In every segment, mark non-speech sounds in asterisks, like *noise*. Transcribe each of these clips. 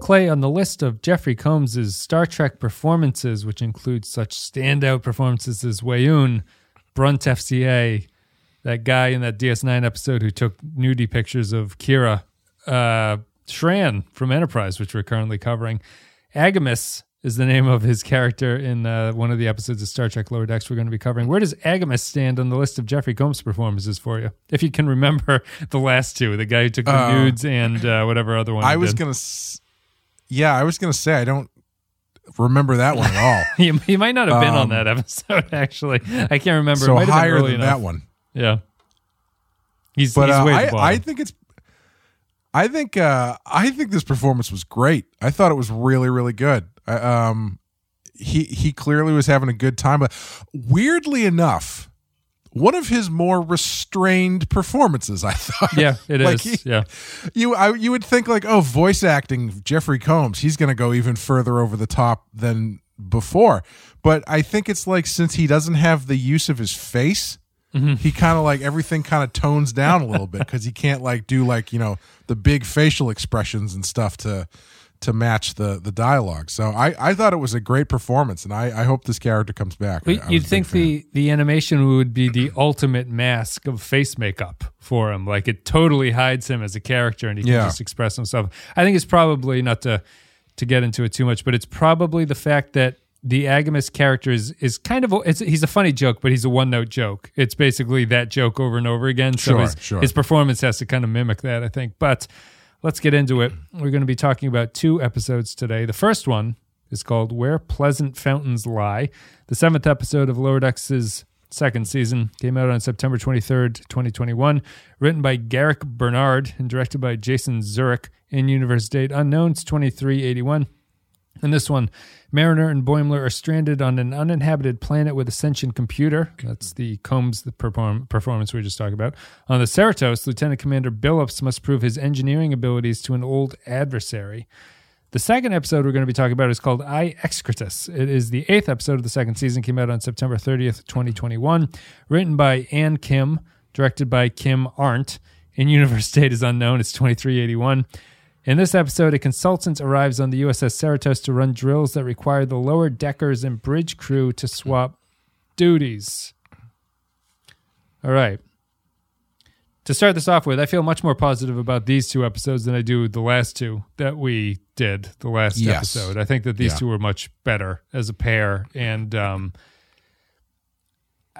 Clay, on the list of Jeffrey Combs' Star Trek performances, which includes such standout performances as Weyoun, Brunt FCA, that guy in that DS9 episode who took nudie pictures of Kira, uh, Shran from Enterprise, which we're currently covering. Agimus is the name of his character in uh, one of the episodes of Star Trek Lower Decks we're going to be covering. Where does Agimus stand on the list of Jeffrey Combs performances for you? If you can remember *laughs* the last two, the guy who took the Uh, nudes and uh, whatever other one. I was gonna, s- yeah, I was gonna say I don't remember that one at all. *laughs* He, he might not have been on Um, that episode. *laughs* Actually, I can't remember. So might have been higher than enough. that one. Yeah, he's But he's uh, way I, I think it's, I think, uh, I think this performance was great. I thought it was really, really good. I, um, he he clearly was having a good time, but weirdly enough, one of his more restrained performances. I thought. yeah, it *laughs* is. Like he- yeah, you I, you would think like oh voice acting Jeffrey Combs he's going to go even further over the top than before but I think it's like since he doesn't have the use of his face Mm-hmm. he kind of like everything kind of tones down a little bit because he can't like do like you know the big facial expressions and stuff to to match the the dialogue so I I thought it was a great performance and I I hope this character comes back I- I you'd think the the animation would be the *clears throat* ultimate mask of face makeup for him. Like it totally hides him as a character, and he can Yeah. just express himself. I think it's probably not to to get into it too much, but it's probably the fact that the Agimus character is, is kind of a, it's, he's a funny joke, but he's a one note joke. It's basically that joke over and over again. So Sure, his, sure. his performance has to kind of mimic that, I think. But let's get into it. We're going to be talking about two episodes today. The first one is called Where Pleasant Fountains Lie. The seventh episode of Lower Decks' second season came out on September 23rd, 2021. Written by Garrick Bernard and directed by Jason Zurek. In universe date unknown, it's 2381. And this one, Mariner and Boimler are stranded on an uninhabited planet with a sentient computer. That's the Combs perform- performance we were just talking about. On the Cerritos, Lieutenant Commander Billups must prove his engineering abilities to an old adversary. The second episode we're going to be talking about is called I Excretus. It is the eighth episode of the second season, came out on September 30th, 2021. Written by Ann Kim, directed by Kim Arndt. In universe date is unknown, it's 2381. In this episode, a consultant arrives on the USS Cerritos to run drills that require the lower deckers and bridge crew to swap duties. All right. To start this off with, I feel much more positive about these two episodes than I do the last two that we did the last Yes. episode. I think that these Yeah. two were much better as a pair. And um,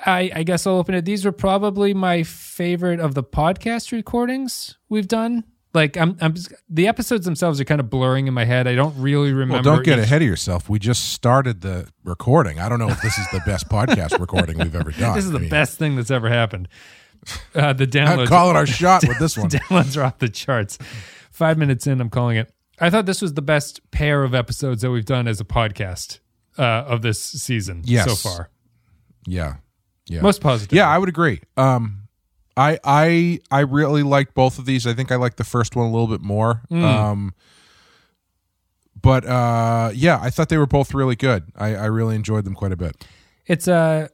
I, I guess I'll open it. These were probably my favorite of the podcast recordings we've done. Like I'm, I'm the episodes themselves are kind of blurring in my head. I don't really remember. Well, don't get each- ahead of yourself. We just started the recording. I don't know if this is the best podcast recording we've ever *laughs* done. This is the I mean, best thing that's ever happened. Uh, the *laughs* I'm downloads. calling our *laughs* shot with this one. downloads are off the charts. Five minutes in, I'm calling it. I thought this was the best pair of episodes that we've done as a podcast uh, of this season Yes. so far. Yeah, yeah, Most positive. yeah. I would agree. Um, I I I really liked both of these. I think I liked the first one a little bit more. Mm. Um, but uh, yeah, I thought they were both really good. I I really enjoyed them quite a bit. it's uh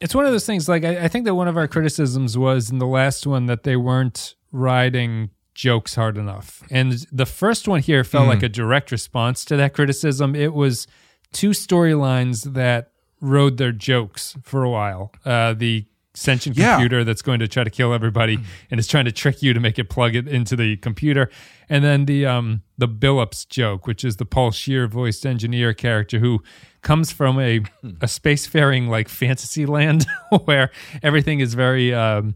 it's one of those things like I, I think that one of our criticisms was in the last one that they weren't riding jokes hard enough and the first one here felt like a direct response to that criticism it was two storylines that rode their jokes for a while uh the sentient Yeah. computer that's going to try to kill everybody and is trying to trick you to make it plug it into the computer. And then the um the billups joke which is the paul scheer voiced engineer character who comes from a a spacefaring like fantasy land *laughs* where everything is very um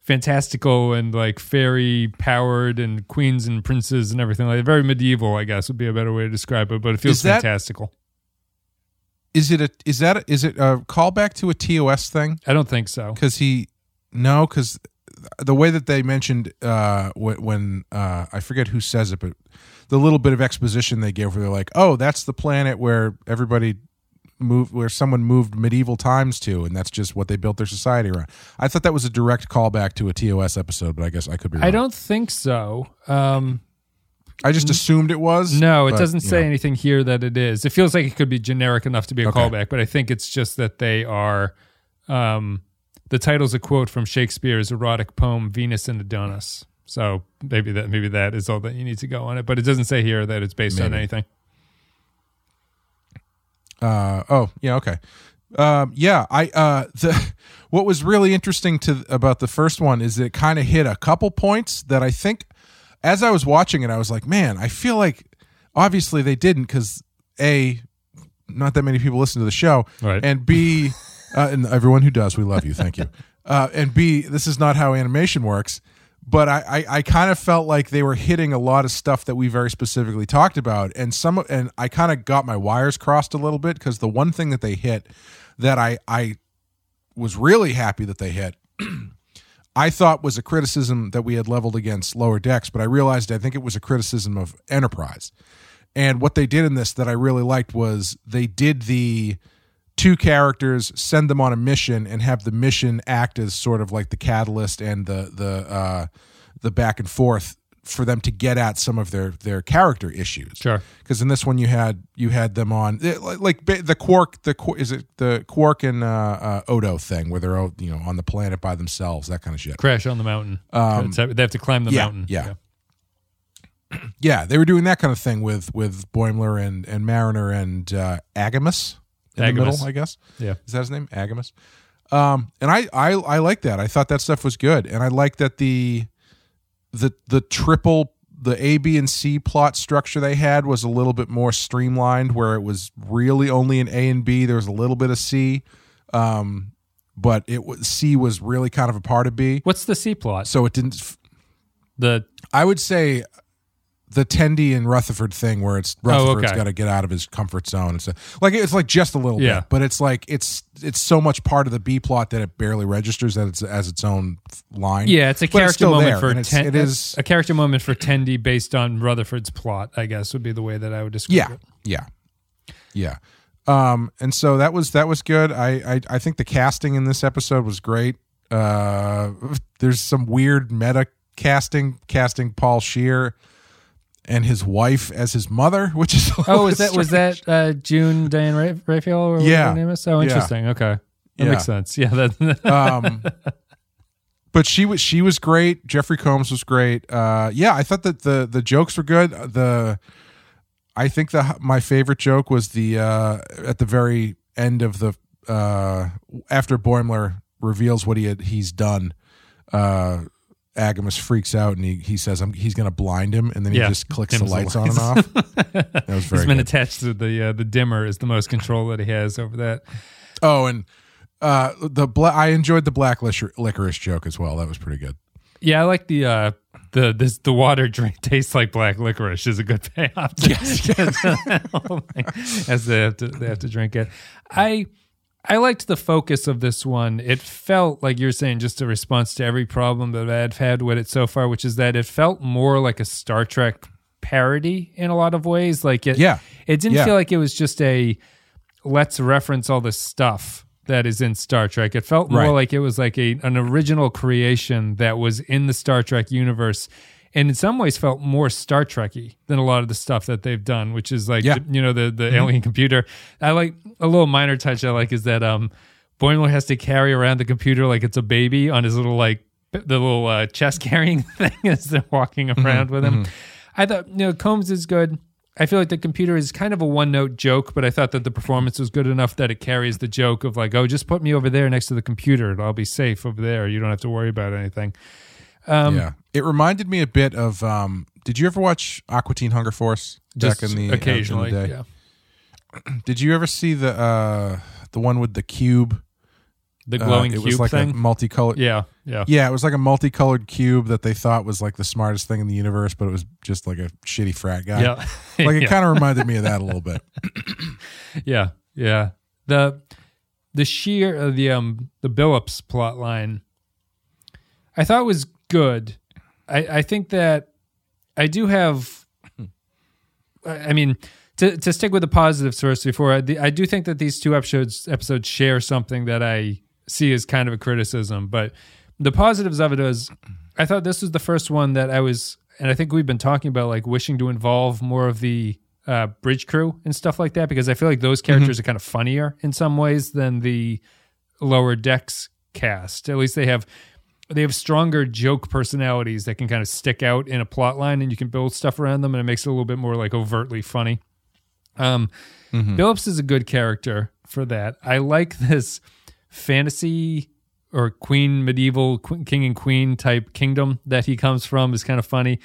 fantastical and like fairy powered and queens and princes and everything like very medieval i guess would be a better way to describe it but it feels that- fantastical Is it a is that a, is it a callback to a TOS thing? i don't think so Because he no, because the way that they mentioned uh, when, when uh, I forget who says it, but the little bit of exposition they gave, where they're like, "Oh, that's the planet where everybody moved, where someone moved medieval times to, and that's just what they built their society around." I thought that was a direct callback to a TOS episode, but I guess I could be. Wrong. i don't think so um I just assumed it was. No, it but, doesn't you say know. anything here that it is. It feels like it could be generic enough to be a Okay. callback, but I think it's just that they are. Um, the title's a quote from Shakespeare's erotic poem Venus and Adonis. So maybe that maybe that is all that you need to go on it. But it doesn't say here that it's based on anything. Uh, oh, yeah, okay. Um, yeah, I uh, the *laughs* what was really interesting to about the first one is that it kind of hit a couple points that I think as I was watching it, I was like, man, I feel like obviously they didn't because a not that many people listen to the show, Right. and b *laughs* uh, and everyone who does, we love you, thank you. *laughs* Uh, and b this is not how animation works. But I, I, I kind of felt like they were hitting a lot of stuff that we very specifically talked about, and some and I kind of got my wires crossed a little bit because the one thing that they hit that I I was really happy that they hit *clears throat* I thought was a criticism that we had leveled against lower decks, but I realized I think it was a criticism of Enterprise. And what they did in this that I really liked was they did the two characters send them on a mission and have the mission act as sort of like the catalyst and the the uh, the back and forth for them to get at some of their their character issues Sure. because in this one you had you had them on eh, like, like the quark the is it the quark and uh, uh, odo thing where they're oh, you know on the planet by themselves that kind of shit Crash on the mountain. Um, they have to climb the yeah, mountain. yeah. yeah *clears throat* they were doing that kind of thing with with boimler and and mariner and uh agimus in the middle i guess Yeah. is that his name agimus um and i i i like that i thought that stuff was good and i like that the the the triple the A, B, and C plot structure they had was a little bit more streamlined, where it was really only an A and B. There was a little bit of C, um, but it was C was really kind of a part of B, What's the C plot? so it didn't. f- The I would say the Tendi and Rutherford thing, where it's Rutherford's Oh, okay. got to get out of his comfort zone and stuff. Like it's like just a little Yeah. bit, but it's like it's it's so much part of the B plot that it barely registers that it's as its own line. yeah, it's a But character still moment for it's- ten, it is a character moment for Tendi based on Rutherford's plot. I guess would be the way that I would describe yeah it. yeah yeah um and so that was that was good I, I i think the casting in this episode was great uh there's some weird meta casting casting paul scheer and his wife as his mother *laughs* which is a Oh, was is that was that uh, June Diane Ra- Raphael or Yeah. her name is? Oh, Yeah. interesting. Okay, that Yeah. makes sense. Yeah, that *laughs* um but she was she was great jeffrey combs was great uh yeah i thought that the the jokes were good the i think the my favorite joke was the uh at the very end of the uh after boimler reveals what he had he's done uh Agimus freaks out and he, he says I'm, he's going to blind him and then Yeah, he just clicks the dims the lights on and off. *laughs* That was very He's been good. attached to the uh, the dimmer is the most control that he has over that. Oh, and uh, the bla- I enjoyed the black licor- licorice joke as well. That was pretty good. Yeah, I like the uh the this the water drink *laughs* tastes like black licorice is a good payoff. To, *laughs* as they have to they have to drink it. I I liked the focus of this one. It felt like you're saying just a response to every problem that I've had with it so far, which is that it felt more like a Star Trek parody in a lot of ways. Like it, Yeah. it didn't Yeah. feel like it was just a let's reference all the stuff that is in Star Trek. It felt more Right. like it was like a an original creation that was in the Star Trek universe. And in some ways felt more Star Trekky than a lot of the stuff that they've done, which is like Yeah. Mm-hmm. you know the the alien computer. I like a little minor touch I like is that um Boimler has to carry around the computer like it's a baby on his little like the little uh, chest carrying *laughs* thing as they're walking Mm-hmm. around with him. I thought you know Combs is good. I feel like the computer is kind of a one note joke, but I thought that the performance was good enough that it carries the joke of like, oh, just put me over there next to the computer. I'll be safe over there. You don't have to worry about anything. Um, yeah, it reminded me a bit of. Um, did you ever watch Aqua Teen Hunger Force back Just in the occasionally. In the day? Yeah. *clears throat* Did you ever see the uh, the one with the cube? The Uh, glowing it cube was like a multicolored. yeah. Yeah. Yeah, it was like a multicolored cube that they thought was like the smartest thing in the universe, but it was just like a shitty frat guy. Yeah. *laughs* Like it Yeah. kind of reminded me of that a little bit. *laughs* *clears throat* Yeah, yeah. The the sheer uh, the um the Billups plot line, I thought was good. I I think that I do have. I mean, to to stick with the positives first before I, the, I do think that these two episodes episodes share something that I see as kind of a criticism, but the positives of it is I thought this was the first one that I was, and I think we've been talking about like wishing to involve more of the uh, bridge crew and stuff like that because I feel like those characters are kind of funnier in some ways than the lower decks cast. At least they have they have stronger joke personalities that can kind of stick out in a plot line and you can build stuff around them and it makes it a little bit more like overtly funny. Um, Billups is a good character for that. I like this fantasy or queen medieval king and queen type kingdom that he comes from is kind of funny.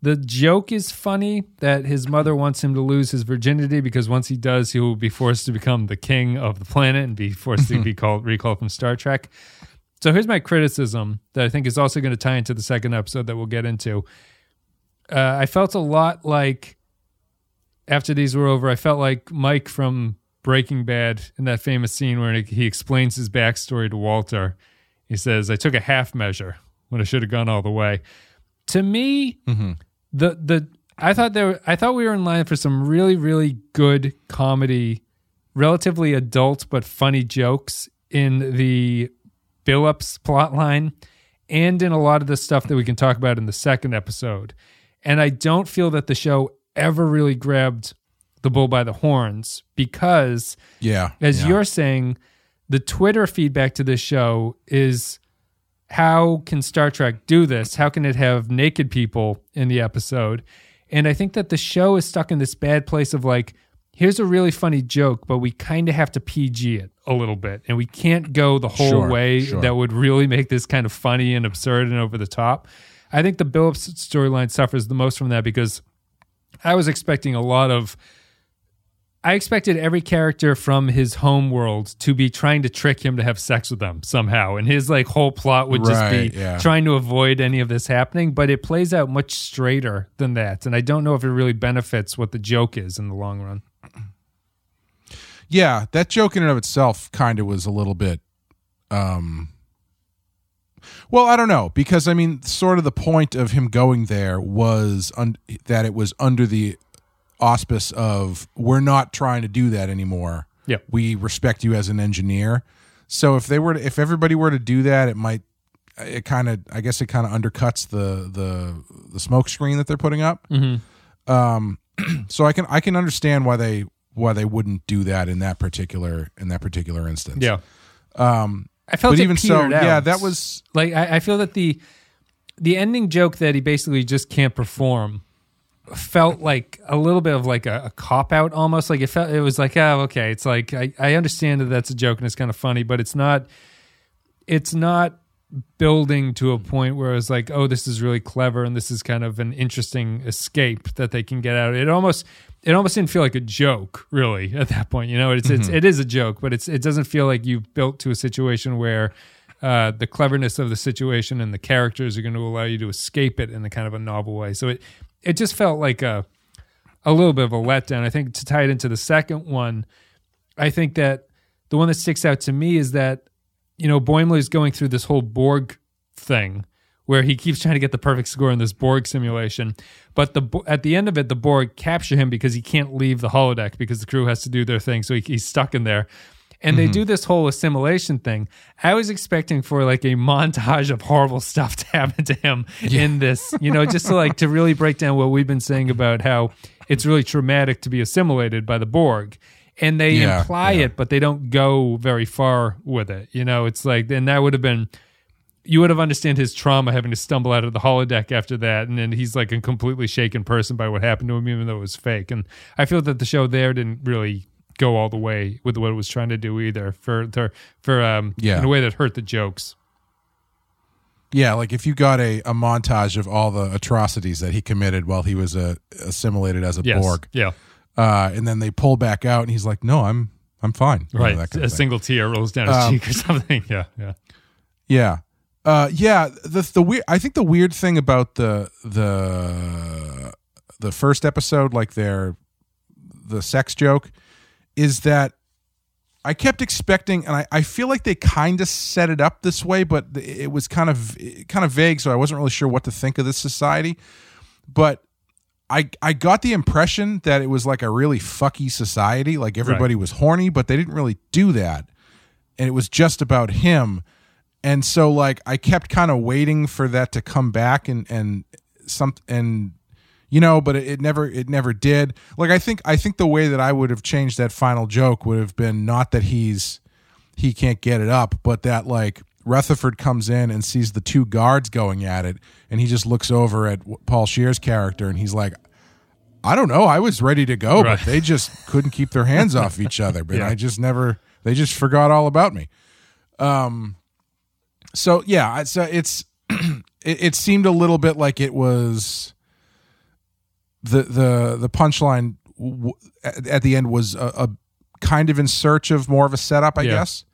The joke is funny that his mother wants him to lose his virginity because once he does, he will be forced to become the king of the planet and be forced to be *laughs* called recalled from Star Trek. So here's my criticism that I think is also going to tie into the second episode that we'll get into. Uh, I felt a lot like after these were over, I felt like Mike from Breaking Bad in that famous scene where he explains his backstory to Walter. He says, "I took a half measure when I should have gone all the way." To me, the the I thought there I thought we were in line for some really really good comedy, relatively adult but funny jokes in the Billups plot line and in a lot of the stuff that we can talk about in the second episode. And I don't feel that the show ever really grabbed the bull by the horns because Yeah. as yeah. you're saying, the Twitter feedback to this show is how can Star Trek do this? How can it have naked people in the episode? And I think that the show is stuck in this bad place of like, here's a really funny joke, but we kind of have to PG it a little bit. And we can't go the whole Sure, way sure. that would really make this kind of funny and absurd and over the top. I think the Billups storyline suffers the most from that because I was expecting a lot of I expected every character from his home world to be trying to trick him to have sex with them somehow. And his like whole plot would just Right, be yeah. trying to avoid any of this happening, but it plays out much straighter than that. And I don't know if it really benefits what the joke is in the long run. Yeah, that joke in and of itself kind of was a little bit um well, I don't know because I mean sort of the point of him going there was un- that it was under the auspice of we're not trying to do that anymore. Yep. We respect you as an engineer. So if they were to, if everybody were to do that, it might it kind of I guess it kind of undercuts the the the smoke screen that they're putting up. Mm-hmm. Um, *clears throat* so I can I can understand why they why they wouldn't do that in that particular in that particular instance. Yeah. Um, I felt but it even so, out. yeah, that was like I, I feel that the the ending joke that he basically just can't perform felt like a little bit of like a, a cop out almost like it felt it was like oh okay it's like I, I understand that that's a joke and it's kind of funny but it's not it's not building to a point where it's like oh this is really clever and this is kind of an interesting escape that they can get out it almost it almost didn't feel like a joke really *laughs* at that point you know? It's it's it is a joke but it's it doesn't feel like you've built to a situation where uh, the cleverness of the situation and the characters are going to allow you to escape it in a kind of a novel way. So it it just felt like a a little bit of a letdown. I think to tie it into the second one i think that the one that sticks out to me is that you know Boimler is going through this whole Borg thing where he keeps trying to get the perfect score in this Borg simulation, but the at the end of it, the Borg capture him because he can't leave the holodeck because the crew has to do their thing, so he, he's stuck in there. And they mm-hmm. do this whole assimilation thing. I was expecting for like a montage of horrible *laughs* stuff to happen to him in this, you know, just to like to really break down what we've been saying about how it's really traumatic to be assimilated by the Borg and they Yeah, imply yeah. it, but they don't go very far with it. You know, it's like, and that would have been, you would have understand his trauma having to stumble out of the holodeck after that, and then he's like a completely shaken person by what happened to him, even though it was fake. And I feel that the show there didn't really go all the way with what it was trying to do either for for, for um Yeah. in a way that hurt the jokes. yeah, like if you got a, a montage of all the atrocities that he committed while he was uh, assimilated as a Yes, Borg, yeah, uh, and then they pull back out, and he's like, "No, I'm I'm fine." You right. a single tear rolls down his Um, cheek or *laughs* something. Yeah, yeah. Yeah. Uh yeah, the the weird I think the weird thing about the the the first episode like their the sex joke is that I kept expecting and I, I feel like they kind of set it up this way but it was kind of kind of vague so I wasn't really sure what to think of this society. But I I got the impression that it was like a really fucky society like everybody was horny but they didn't really do that. And it was just about him and so like i kept kind of waiting for that to come back and and some and you know but it, it never it never did like i think i think the way that i would have changed that final joke would have been not that he's he can't get it up but that like Rutherford comes in and sees the two guards going at it, and he just looks over at Paul Scheer's character, and he's like, "I don't know. I was ready to go, Right. but they just couldn't keep their hands off each other. But *laughs* Yeah. I just never. They just forgot all about me." Um. So yeah, it's uh, *clears throat* it's it, it seemed a little bit like it was the the the punchline w- at, at the end was a, a kind of in search of more of a setup, I Yeah. guess.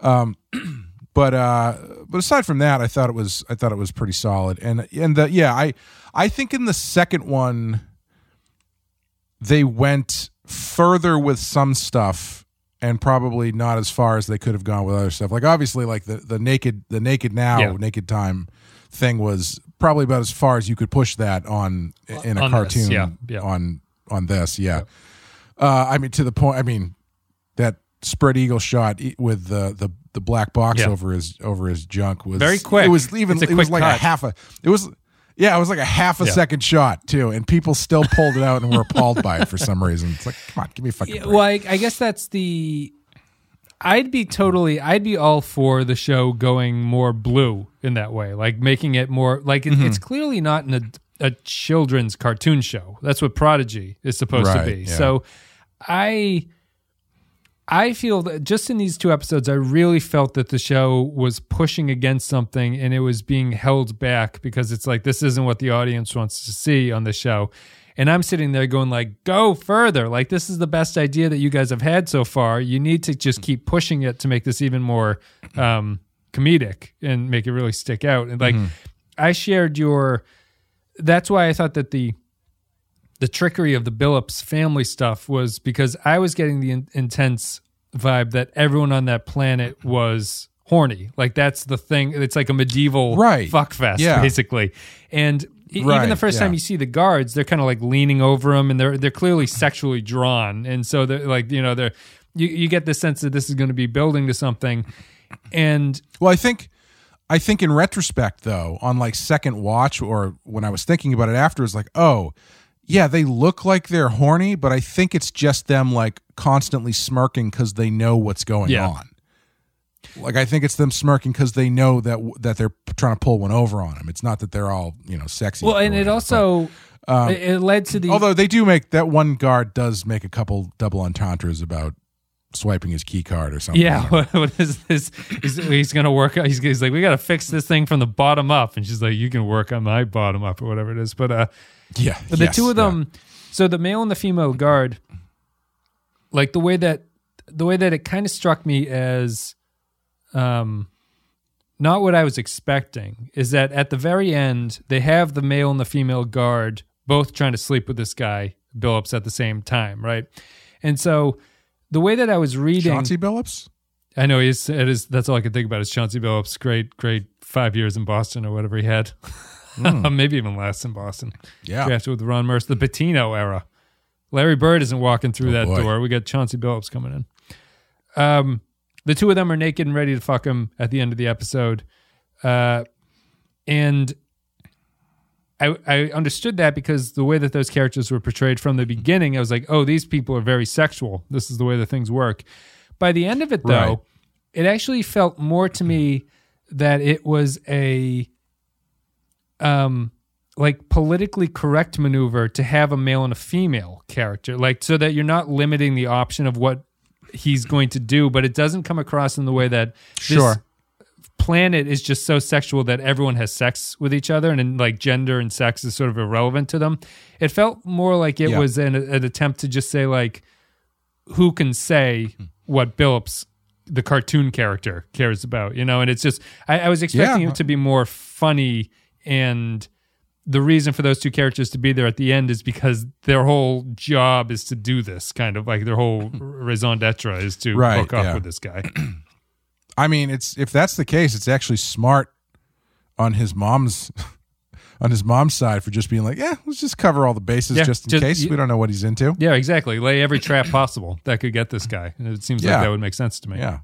Um, *clears throat* but uh, but aside from that, I thought it was I thought it was pretty solid, and and the yeah, I I think in the second one they went further with some stuff and probably not as far as they could have gone with other stuff. Like obviously, like the the naked the naked now Yeah. naked time thing was probably about as far as you could push that on in a On this, cartoon yeah, yeah. on on this. Yeah, uh, I mean to the point. I mean that spread eagle shot with the the the black box over his over his junk was Very quick. It was even it was like a half a it was. Yeah, it was like a half a Yeah. second shot too, and people still pulled it out and were appalled by it for some reason. It's like, come on, give me a fucking break. well, I, I guess that's the. I'd be totally. I'd be all for the show going more blue in that way, like making it more like it, Mm-hmm. it's clearly not in a, a children's cartoon show. That's what Prodigy is supposed to be. yeah. So, I. I feel that just in these two episodes, I really felt that the show was pushing against something and it was being held back because it's like, this isn't what the audience wants to see on the show. And I'm sitting there going like, go further. Like this is the best idea that you guys have had so far. You need to just keep pushing it to make this even more um, comedic and make it really stick out. And like I shared your that's why I thought that the the trickery of the Billups family stuff was because I was getting the in- intense vibe that everyone on that planet was horny. Like that's the thing. It's like a medieval Right. fuck fest, Yeah. basically. And e- even the first time you see the guards, they're kind of like leaning over them, and they're they're clearly sexually drawn, and so they're like you know they're you you get the sense that this is going to be building to something, and Well, I think I think in retrospect though, on like second watch or when I was thinking about it after, it's like, oh, yeah, they look like they're horny, but I think it's just them like constantly smirking because they know what's going Yeah. on. Like I think it's them smirking because they know that that they're trying to pull one over on them. It's not that they're all you know sexy. well, and it also it, it led to the although they do make that one guard does make a couple double entendres about swiping his key card or something. Yeah, *laughs* what, what is this? He's, he's gonna work. He's, he's like, we got to fix this thing from the bottom up, and she's like, you can work on my bottom up or whatever it is. But uh, yeah. but the yes, two of yeah. them, so the male and the female guard, like the way that the way that it kind of struck me as, um, not what I was expecting is that at the very end they have the male and the female guard both trying to sleep with this guy Billups at the same time, right? And so the way that I was reading, Chauncey Billups. I know he's it is that's all I can think about is Chauncey Billups. Great, great five years in Boston or whatever he had. *laughs* *laughs* Maybe even less in Boston. Yeah. Drafted with Ron Mercer, the Pitino era. Larry Bird isn't walking through Oh, that boy. door. We got Chauncey Billups coming in. Um, the two of them are naked and ready to fuck him at the end of the episode. Uh, and I, I understood that because the way that those characters were portrayed from the beginning, I was like, oh, these people are very sexual. This is the way that things work. By the end of it, though, Right. it actually felt more to me that it was a um like politically correct maneuver to have a male and a female character like so that you're not limiting the option of what he's going to do but it doesn't come across in the way that Sure. planet is just so sexual that everyone has sex with each other and, then like gender and sex is sort of irrelevant to them it felt more like it Yeah. was an, an attempt to just say like who can say what Billups, the cartoon character, cares about, you know? And it's just, I, I was expecting Yeah. it to be more funny. And the reason for those two characters to be there at the end is because their whole job is to do this kind of like their whole *laughs* raison d'etre is to Right, hook up yeah. with this guy. *clears throat* *clears throat* I mean, it's if that's the case, it's actually smart on his mom's *laughs* on his mom's side for just being like, yeah, let's just cover all the bases Yeah, just in just- case we don't know what he's into. yeah, exactly. Lay every trap possible that could get this guy. And it seems like that would make sense to me. Yeah.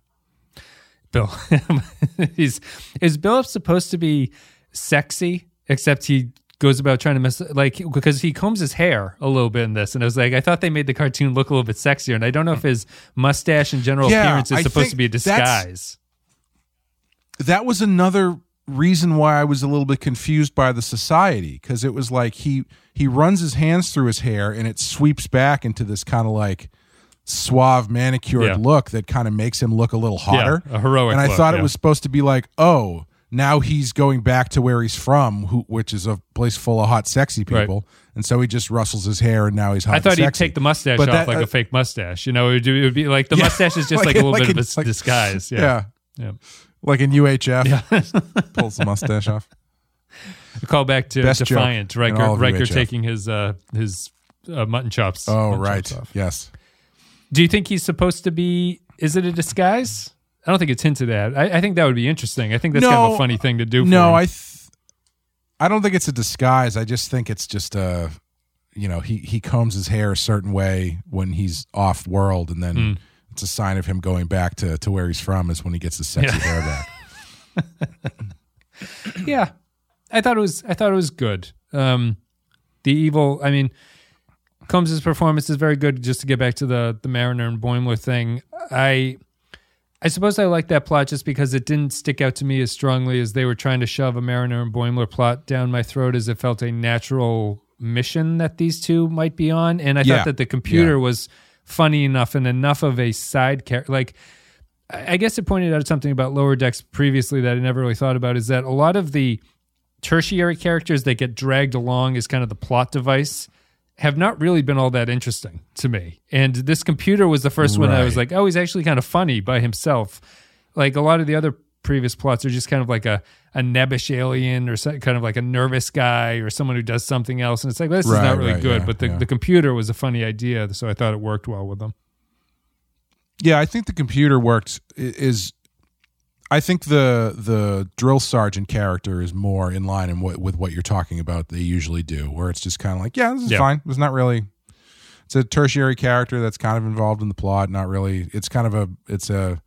Bill. *laughs* He's is Bill supposed to be sexy? Except he goes about trying to mess like because he combs his hair a little bit in this, and I was like, I thought they made the cartoon look a little bit sexier, and I don't know if his mustache and general Yeah, appearance is I supposed to be a disguise. that was another reason why I was a little bit confused by the society because it was like he he runs his hands through his hair and it sweeps back into this kind of like suave manicured Yeah. look that kind of makes him look a little hotter. a heroic And I look, thought yeah. it was supposed to be like, oh, now he's going back to where he's from, who, which is a place full of hot, sexy Right. people. And so he just rustles his hair, and now he's hot. I thought he'd take the mustache But off that- like uh, a fake mustache. You know, it would, it would be like the *laughs* Yeah. mustache is just Like- like, a little like bit of a like- disguise. yeah. Yeah. yeah. like in UHF, Yeah. *laughs* pulls the mustache off. A call back to Best Defiant. Riker, Riker taking his uh, his uh, mutton chops. Oh, mutton right. chops. Yes. Do you think he's supposed to be? Is it a disguise? I don't think it's hinted at. I, I think that would be interesting. I think that's kind of a funny thing to do. For No, him. I, th- I don't think it's a disguise. I just think it's just a, you know, he he combs his hair a certain way when he's off world, and then Mm. it's a sign of him going back to to where he's from is when he gets his sexy Yeah. hair back. *laughs* *laughs* yeah i thought it was i thought it was good um the evil i mean combs' performance is very good just to get back to the the mariner and boimler thing i i suppose i like that plot just because it didn't stick out to me as strongly as they were trying to shove a mariner and boimler plot down my throat as it felt a natural mission that these two might be on and i Yeah. thought that the computer Yeah. was funny enough and enough of a side character like I I guess it pointed out something about lower decks previously that I never really thought about is that a lot of the tertiary characters that get dragged along is kind of the plot device have not really been all that interesting to me. And this computer was the first one I was like, oh, he's actually kind of funny by himself. Like a lot of the other previous plots are just kind of like a, a nebbish alien or some, kind of like a nervous guy or someone who does something else. And it's like, this is not really right, good. yeah, but the, yeah. the computer was a funny idea. So I thought it worked well with them. Yeah, I think the computer worked is I think the the drill sergeant character is more in line in what, with what you're talking about they usually do where it's just kind of like, yeah, this is Yeah. fine. It's not really it's a tertiary character that's kind of involved in the plot, not really it's kind of a it's a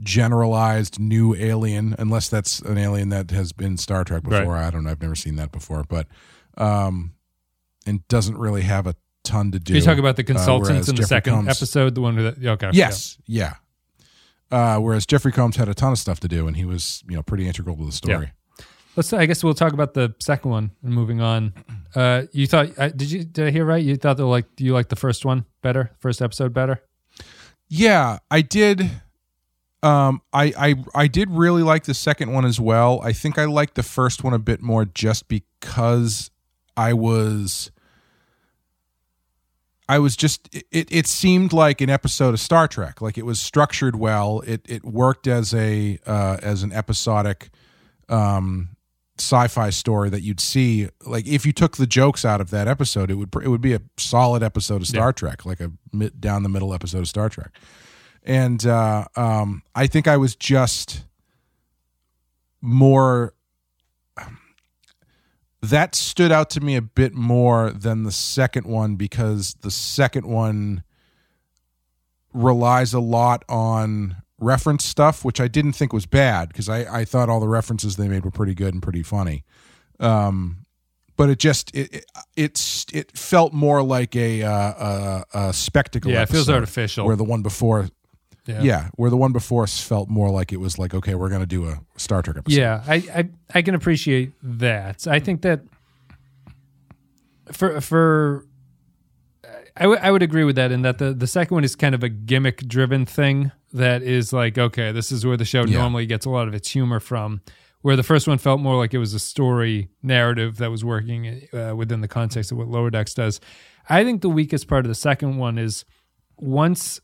generalized new alien unless that's an alien that has been Star Trek before. Right. I don't know, I've never seen that before, but um and doesn't really have a ton to do. You talk about the consultants whereas in the Jeffrey second Combs- episode, the one that, yeah, okay. Yes, yeah. Uh, whereas Jeffrey Combs had a ton of stuff to do, and he was, you know, pretty integral to the story. Let's. I guess we'll talk about the second one and moving on. Uh, you thought? Uh, did you? Did I hear right? You thought that like you liked the first one better, first episode better? Yeah, I did. Um, I I I did really like the second one as well. I think I liked the first one a bit more just because I was. I was just it, it seemed like an episode of Star Trek. Like it was structured well. It it worked as a uh, as an episodic um, sci-fi story that you'd see. Like if you took the jokes out of that episode, it would it would be a solid episode of Star Yeah. Trek, like a mid, down the middle episode of Star Trek. And uh, um, I think I was just more that stood out to me a bit more than the second one because the second one relies a lot on reference stuff, which I didn't think was bad because I, I thought all the references they made were pretty good and pretty funny. Um, but it just it, it it's it felt more like a uh, a, a spectacle. Yeah, it feels artificial. Where the one before, yeah. where the one before felt more like it was like okay, we're gonna do a Star Trek episode. Yeah, I, I I can appreciate that. I think that for for I, w- I would agree with that in that the the second one is kind of a gimmick driven thing that is like okay, this is where the show Yeah. normally gets a lot of its humor from. Where the first one felt more like it was a story narrative that was working uh, within the context of what Lower Decks does. I think the weakest part of the second one is once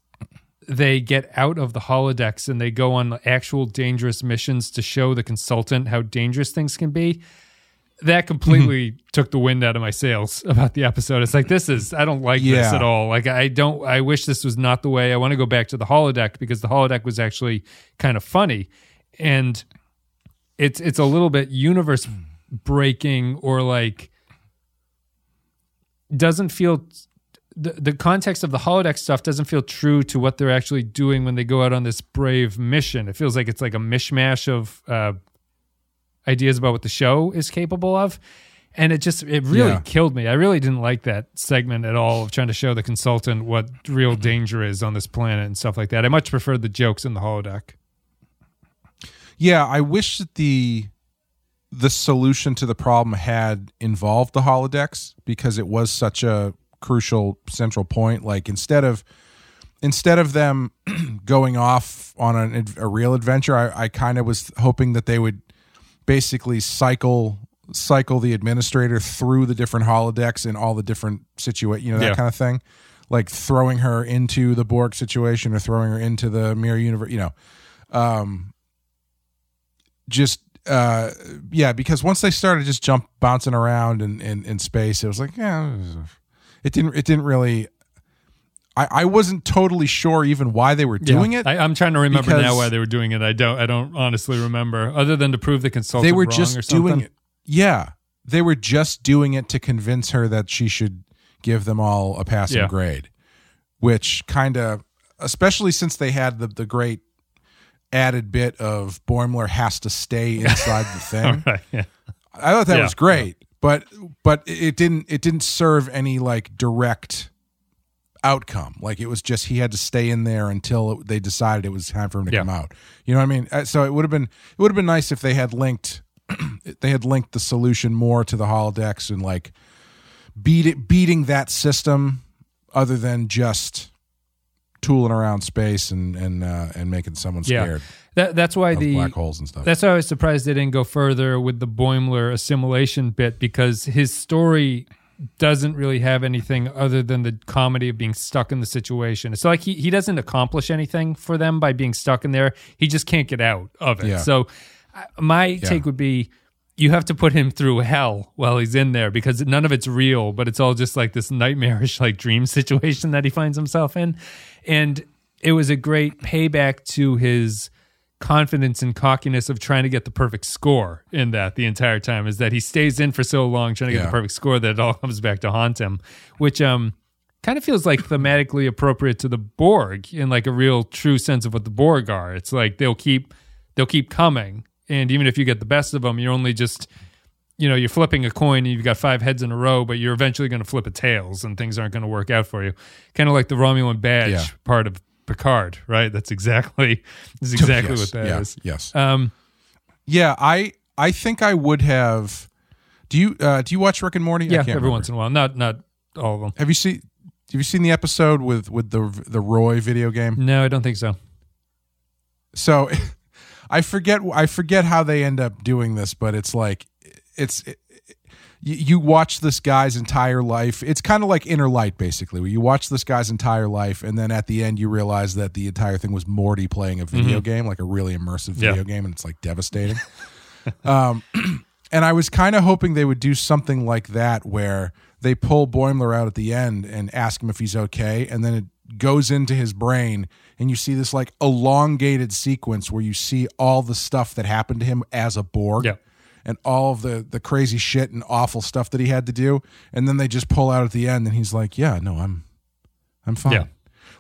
they get out of the holodecks and they go on actual dangerous missions to show the consultant how dangerous things can be that mm-hmm. completely took the wind out of my sails about the episode. It's like this is i don't like this at all. Like i don't i wish this was not the way. I want to go back to the holodeck because the holodeck was actually kind of funny. And it's it's a little bit universe breaking or like doesn't feel the, the context of the holodeck stuff doesn't feel true to what they're actually doing when they go out on this brave mission. It feels like it's like a mishmash of uh, ideas about what the show is capable of. And it just it really Yeah. killed me. I really didn't like that segment at all of trying to show the consultant what real danger is on this planet and stuff like that. I much preferred the jokes in the holodeck. Yeah, I wish that the the solution to the problem had involved the holodecks because it was such a crucial central point. Like instead of instead of them *clears throat* going off on an, a real adventure, I, I kind of was hoping that they would basically cycle cycle the administrator through the different holodecks in all the different situa you know that Yeah. kind of thing like throwing her into the borg situation or throwing her into the mirror universe you know um just uh yeah because once they started just jump bouncing around in in, in space it was like yeah it, didn't it didn't really I, I wasn't totally sure even why they were doing Yeah. it. I, I'm trying to remember now why they were doing it. I don't. I don't honestly remember, other than to prove the consultant they were wrong or just something. doing it. Yeah, they were just doing it to convince her that she should give them all a passing Yeah. grade, which kind of, especially since they had the the great added bit of Boimler has to stay inside the *laughs* thing. Right. Yeah. I thought that was great, but but it didn't it didn't serve any like direct outcome. Like it was just he had to stay in there until it, they decided it was time for him to Yeah. come out. You know what I mean? Uh, So it would have been it would have been nice if they had linked *clears throat* they had linked the solution more to the holodecks and like beat it beating that system other than just tooling around space and and uh, and making someone Yeah. scared That, that's why the black holes and stuff. That's why I was surprised they didn't go further with the Boimler assimilation bit because his story doesn't really have anything other than the comedy of being stuck in the situation. It's like he, he doesn't accomplish anything for them by being stuck in there. He just can't get out of it. Yeah. So my take would be you have to put him through hell while he's in there because none of it's real, but it's all just like this nightmarish like dream *laughs* situation that he finds himself in. And it was a great payback to his confidence and cockiness of trying to get the perfect score in that the entire time is that he stays in for so long trying to get Yeah. the perfect score that it all *laughs* comes back to haunt him, which um kind of feels like thematically appropriate to the Borg in like a real true sense of what the Borg are. It's like they'll keep they'll keep coming, and even if you get the best of them, you're only just you know you're flipping a coin and you've got five heads in a row, but you're eventually going to flip a tails, and things aren't going to work out for you. Kind of like the Romulan badge Yeah. part of Picard, right? That's exactly *laughs* that's exactly Yes, what that is. yeah, Yes. Um, Yeah, I I think I would have. Do you uh, do you watch Rick and Morty? I yeah, can't every remember. once in a while, not not all of them. Have you seen Have you seen the episode with with the the Roy video game? No, I don't think so. So, *laughs* I forget I forget how they end up doing this, but it's like it's. It, you, watch this guy's entire life. It's kind of like Inner Light, basically, where you watch this guy's entire life, and then at the end, you realize that the entire thing was Morty playing a video game, like a really immersive Mm-hmm. Yeah. video game, and it's like devastating. *laughs* um, *clears throat* and I was kind of hoping they would do something like that, where they pull Boimler out at the end and ask him if he's okay, and then it goes into his brain, and you see this like elongated sequence where you see all the stuff that happened to him as a Borg Yeah. And all of the the crazy shit and awful stuff that he had to do and then they just pull out at the end and he's like yeah no i'm i'm fine Yeah.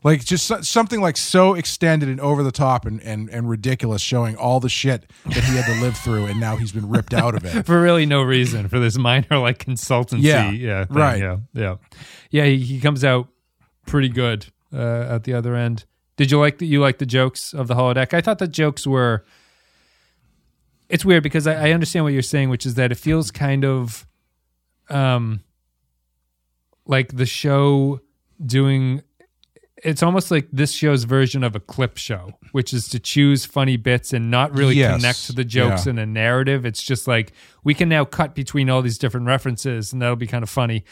like just so- something like so extended and over the top and, and and ridiculous showing all the shit that he had to live through and now he's been ripped out of it *laughs* for really no reason for this minor like consultancy. Yeah, yeah, thing. right. Yeah, yeah, yeah. He, he comes out pretty good uh, at the other end. Did you like the you like the jokes of the holodeck? I thought the jokes were. It's weird because I, I understand what you're saying, which is that it feels kind of, um, like the show doing. It's almost like this show's version of a clip show, which is to choose funny bits and not really Yes. connect to the jokes Yeah. in a narrative. It's just like we can now cut between all these different references, and that'll be kind of funny.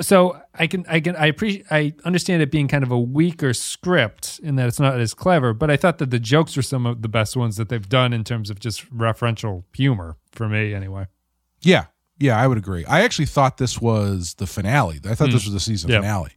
So I can I can I appreciate I understand it being kind of a weaker script in that it's not as clever, but I thought that the jokes were some of the best ones that they've done in terms of just referential humor for me, anyway. yeah yeah i would agree i actually thought this was the finale i thought this was the season Hmm. Yeah. finale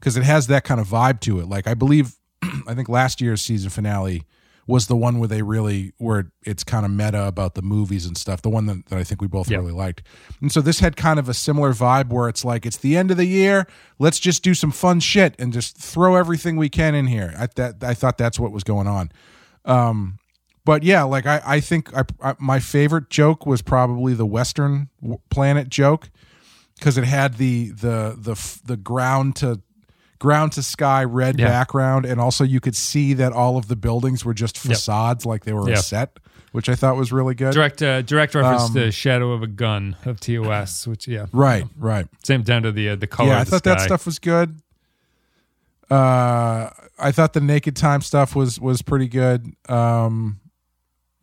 because it has that kind of vibe to it like i believe *clears throat* i think last year's season finale was the one where they really where it's kind of meta about the movies and stuff the one that, that i think we both Yeah. really liked. And so this had kind of a similar vibe where it's like it's the end of the year let's just do some fun shit and just throw everything we can in here. I that i thought that's what was going on. Um but yeah like i i think I, I my favorite joke was probably the western planet joke because it had the the the the ground to ground to sky red Yeah. background, and also you could see that all of the buildings were just facades, like they were Yeah. a set, which I thought was really good. Direct uh, direct reference Um, to Shadow of a Gun of TOS, which yeah, Right, right. same down to the uh, the color. yeah, I thought that stuff was good. Uh, I thought the naked time stuff was was pretty good. Um,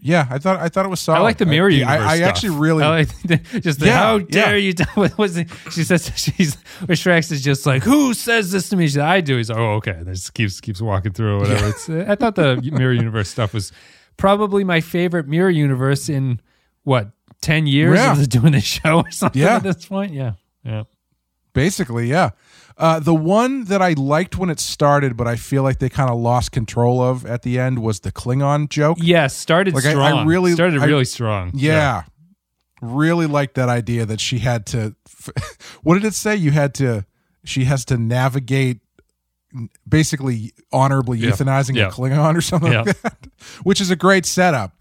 yeah, I thought I thought it was solid. I like the mirror I, universe. I, I actually really I like *laughs* the, just the Yeah, how yeah. dare you? tell- What was it? She says *laughs* she's Shaxs is just like who says this to me? She said, I do. He's like oh okay. And just keeps keeps walking through or whatever. It's, uh, I thought the *laughs* mirror universe stuff was probably my favorite mirror universe in what ten years Yeah. of doing this show or something Yeah. at this point. Yeah, yeah. Basically, yeah. Uh, the one that I liked when it started, but I feel like they kind of lost control of at the end was the Klingon joke. Yes, started Like, I- I really- started I- really strong. Yeah. Really liked that idea that she had to. *laughs* What did it say? You had to. She has to navigate basically honorably Yeah. euthanizing Yeah. a Klingon or something Yeah. like that, *laughs* which is a great setup.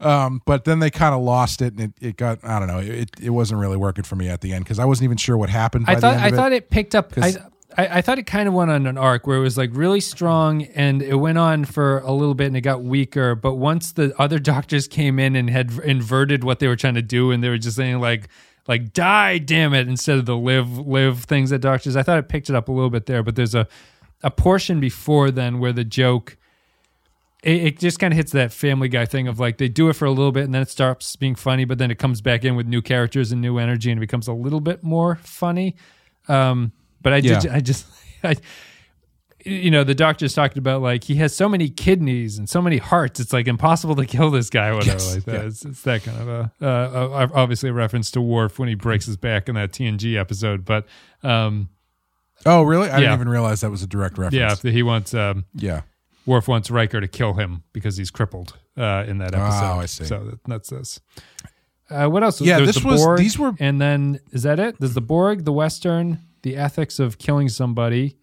Um, but then they kind of lost it, and it, it got I don't know. It it wasn't really working for me at the end because I wasn't even sure what happened. By I the thought I it. thought it picked up. I, I, I thought it kind of went on an arc where it was like really strong and it went on for a little bit and it got weaker. But once the other *laughs* doctors came in and had inverted what they were trying to do and they were just saying like like die damn it instead of the live live things that doctors. I thought it picked it up a little bit there. But there's a a portion before then where the joke. It, it just kind of hits that Family Guy thing of like they do it for a little bit and then it stops being funny, but then it comes back in with new characters and new energy and it becomes a little bit more funny. Um, but I Yeah. I just, *laughs* I, you know, the doctor's talking about like he has so many kidneys and so many hearts. It's like impossible to kill this guy, or whatever Yes, like that. yeah. It's, it's that kind of a, uh, uh, obviously a reference to Worf when he breaks his back in that TNG episode. But um, Oh, really? I Yeah. didn't even realize that was a direct reference. yeah, he wants um, Yeah. Worf wants Riker to kill him because he's crippled uh, in that episode. Oh, I see. So that's this. Uh, what else? Yeah, There's this the was- Borg, these were- and then is that it? There's the Borg, the Western, the ethics of killing somebody,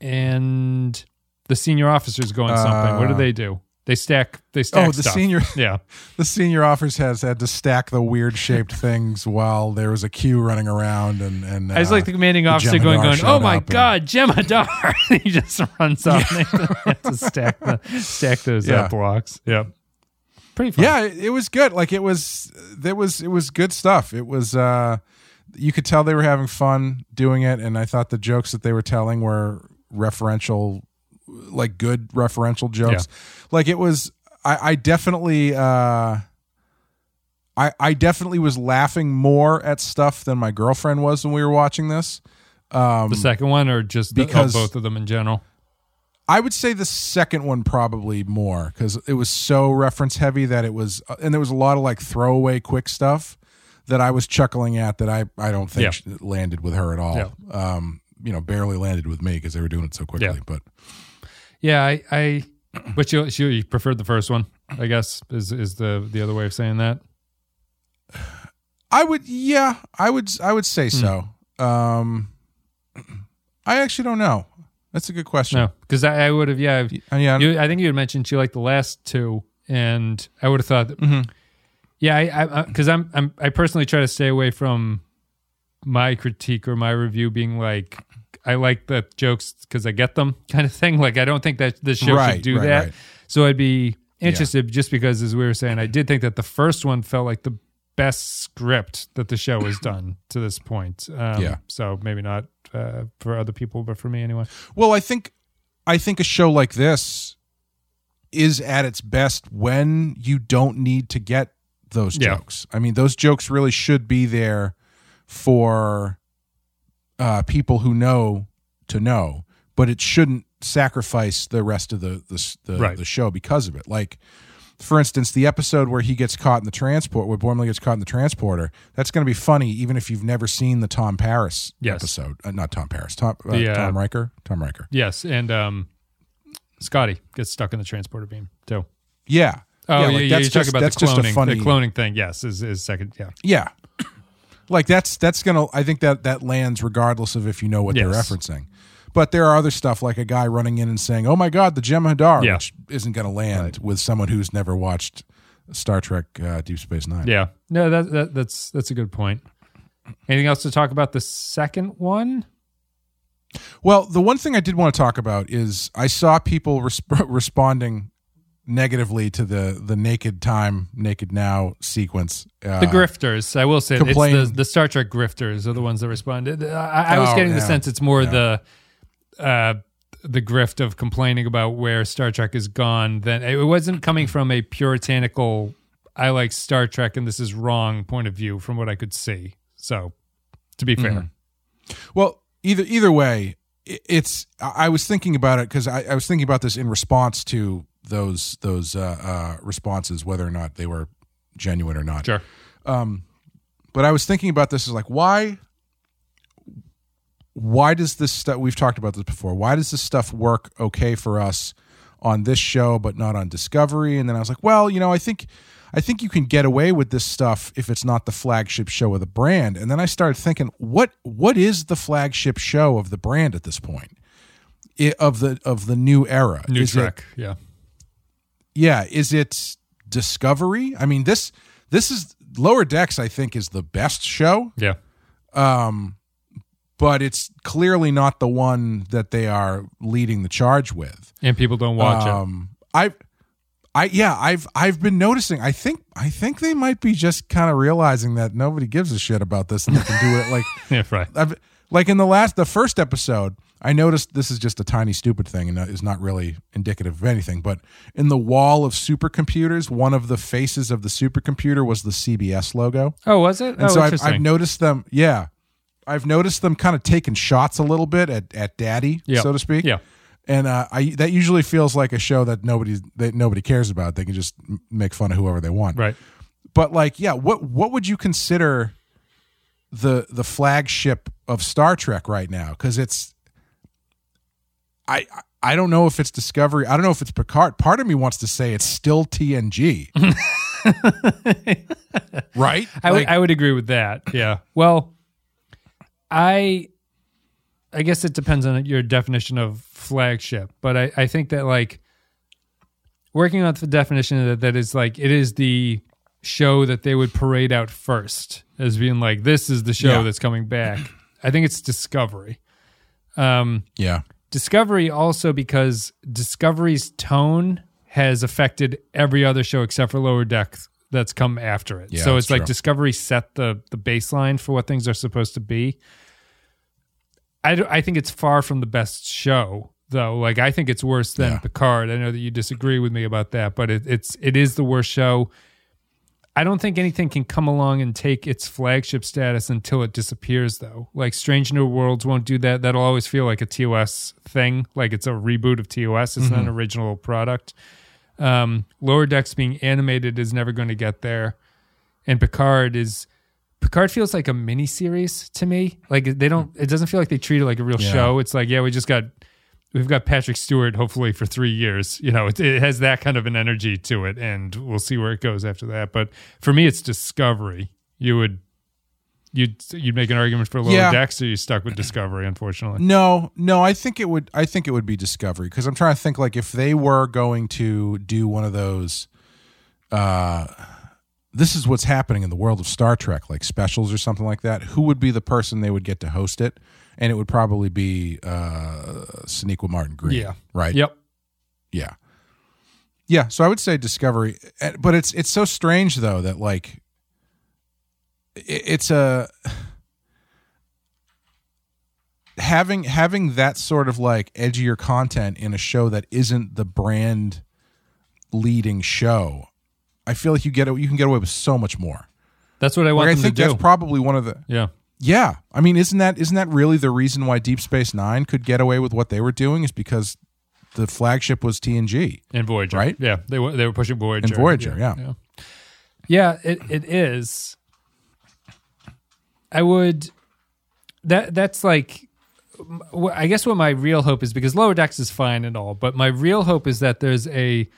and the senior officers going something. What do Uh, they do? They stack. They stack. Oh, the stuff. senior *laughs* Yeah, the senior officers has had to stack the weird shaped *laughs* things while there was a queue running around and and I was uh, like the commanding the officer going, going, "Oh my up and- god, Jem'Hadar!" and *laughs* he just runs off. and to stack the stack those Yeah. uh, blocks. Yep, pretty fun. Yeah, it, it was good. Like it was there was it was good stuff. It was uh you could tell they were having fun doing it and I thought the jokes that they were telling were referential like good referential jokes. Like it was I, I definitely uh I I definitely was laughing more at stuff than my girlfriend was when we were watching this. Um The second one, or just the, because- oh, both of them in general? I would say the second one probably more because it was so reference heavy that it was, uh, and there was a lot of like throwaway quick stuff that I was chuckling at that I I don't think Yeah. landed with her at all. Yeah. Um, you know, barely landed with me because they were doing it so quickly. Yeah. But Yeah, I, I but you, you you preferred the first one, I guess is is the the other way of saying that. I would, yeah, I would, I would say Hmm. so. Um, I actually don't know. That's a good question. No, because I, I would have yeah. Uh, yeah, You, I think you had mentioned you liked the last two, and I would have thought, that, Mhm. yeah, I because I'm I'm I personally try to stay away from my critique or my review being like I like the jokes because I get them *laughs* kind of thing. Like I don't think that the show Right, should do right, that. right. So I'd be interested just because, as we were saying, I did think that the first one felt like the best script that the show has done *coughs* to this point. Um, Yeah. So maybe not uh, for other people, but for me anyway. Well, I think I think a show like this is at its best when you don't need to get those Yeah. jokes. I mean, those jokes really should be there for uh, people who know to know, but it shouldn't sacrifice the rest of the the, the, Right. the show because of it. Like, for instance, the episode where he gets caught in the transport, where Boimler gets caught in the transporter, that's going to be funny even if you've never seen the Tom Paris Yes. episode. Uh, not Tom Paris, Tom, uh, The, uh, Tom Riker. Tom Riker. Yes, and um, Scotty gets stuck in the transporter beam too. Yeah. Oh, yeah, like, yeah, that's you're just, talking about that's the just a funny the cloning thing, yes, is is second. Yeah, Yeah. Like that's that's gonna I think that that lands regardless of if you know what they're Yes. referencing. But there are other stuff like a guy running in and saying, "Oh my God, the Jem'Hadar," Yeah. which isn't going to land with someone who's never watched Star Trek: uh, Deep Space Nine. yeah. No, that, that that's that's a good point. Anything else to talk about the second one? Well, the one thing I did want to talk about is I saw people resp- *laughs* responding negatively to the the naked time, naked now sequence. Uh, The grifters, I will say, complain- it's the, the Star Trek grifters are the ones that responded. I, I was Oh, getting the sense it's more Yeah. the uh, the grift of complaining about where Star Trek is gone. Than it wasn't coming from a puritanical "I like Star Trek and this is wrong" point of view, from what I could see. So, to be fair, Mm-hmm. Well, either either way, it's. I I was thinking about it because I, I was thinking about this in response to those those uh, uh, responses, whether or not they were genuine or not. sure. But I was thinking about this as like why. Why does this stuff? We've talked about this before. Why does this stuff work okay for us on this show, but not on Discovery? And then I was like, well, you know, I think, I think you can get away with this stuff if it's not the flagship show of the brand. And then I started thinking, what, what is the flagship show of the brand at this point? I of the of the new era, New Is it- yeah. Yeah is it discovery i mean this this is lower decks i think is the best show Yeah. Um, but it's clearly not the one that they are leading the charge with And people don't watch it. um i i yeah i've i've been noticing i think i think they might be just kind of realizing that nobody gives a shit about this and they can do it like *laughs* Yeah, right. I've, like in the last the first episode i noticed this is just a tiny stupid thing and is not really indicative of anything but in the wall of supercomputers one of the faces of the supercomputer was the cbs logo Oh, was it? and oh, so I've. I've noticed them yeah i've noticed them kind of taking shots a little bit at, at daddy Yeah. so to speak Yeah. and uh, I that usually feels like a show that nobody that nobody cares about. They can just make fun of whoever they want. Right. But like, yeah, what what would you consider the the flagship of Star Trek right now? Because it's I I don't know if it's Discovery. I don't know if it's Picard. Part of me wants to say it's still TNG. *laughs* right? I would Like, I would agree with that. Yeah. Well, I I guess it depends on your definition of flagship, but I, I think that like working on the definition that that is like it is the show that they would parade out first as being like this is the show Yeah. that's coming back. I think it's Discovery. Um yeah. Discovery also because Discovery's tone has affected every other show except for Lower Deck that's come after it. Yeah, so it's like true. Discovery set the the baseline for what things are supposed to be. I, I think it's far from the best show though. Like I think it's worse than Yeah. Picard. I know that you disagree with me about that, but it, it's it is the worst show. I don't think anything can come along and take its flagship status until it disappears, though. Like Strange New Worlds won't do that. That'll always feel like a TOS thing, like it's a reboot of TOS. It's not an original product. Um, Lower Decks being animated is never going to get there, and Picard is Picard feels like a mini series to me. Like they don't. It doesn't feel like they treat it like a real Yeah. show. It's like yeah, we just got we've got Patrick Stewart hopefully for three years. You know, it, it has that kind of an energy to it, and we'll see where it goes after that. But for me, it's Discovery. You would you'd you'd make an argument for Lower Yeah. Decks, or you stuck with Discovery, unfortunately. No, no, I think it would. I think it would be Discovery because I'm trying to think like if they were going to do one of those. uh This is what's happening in the world of Star Trek, like specials or something like that. Who would be the person they would get to host it? And it would probably be uh Sonequa Martin Green. Yeah. Right. Yep. Yeah. Yeah. So I would say Discovery, Eh, but it's it's so strange though that like it's a having having that sort of like edgier content in a show that isn't the brand leading show. I feel like you get you can get away with so much more. That's what I want Like I think to do. that's probably one of the yeah. Yeah. I mean, isn't that isn't that really the reason why Deep Space Nine could get away with what they were doing? Is because the flagship was TNG. and Voyager, Right? Yeah, they were they were pushing Voyager. And Voyager, yeah. yeah, Yeah, it it is. I would. That that's like, I guess what my real hope is because Lower Decks is fine and all, but my real hope is that there's a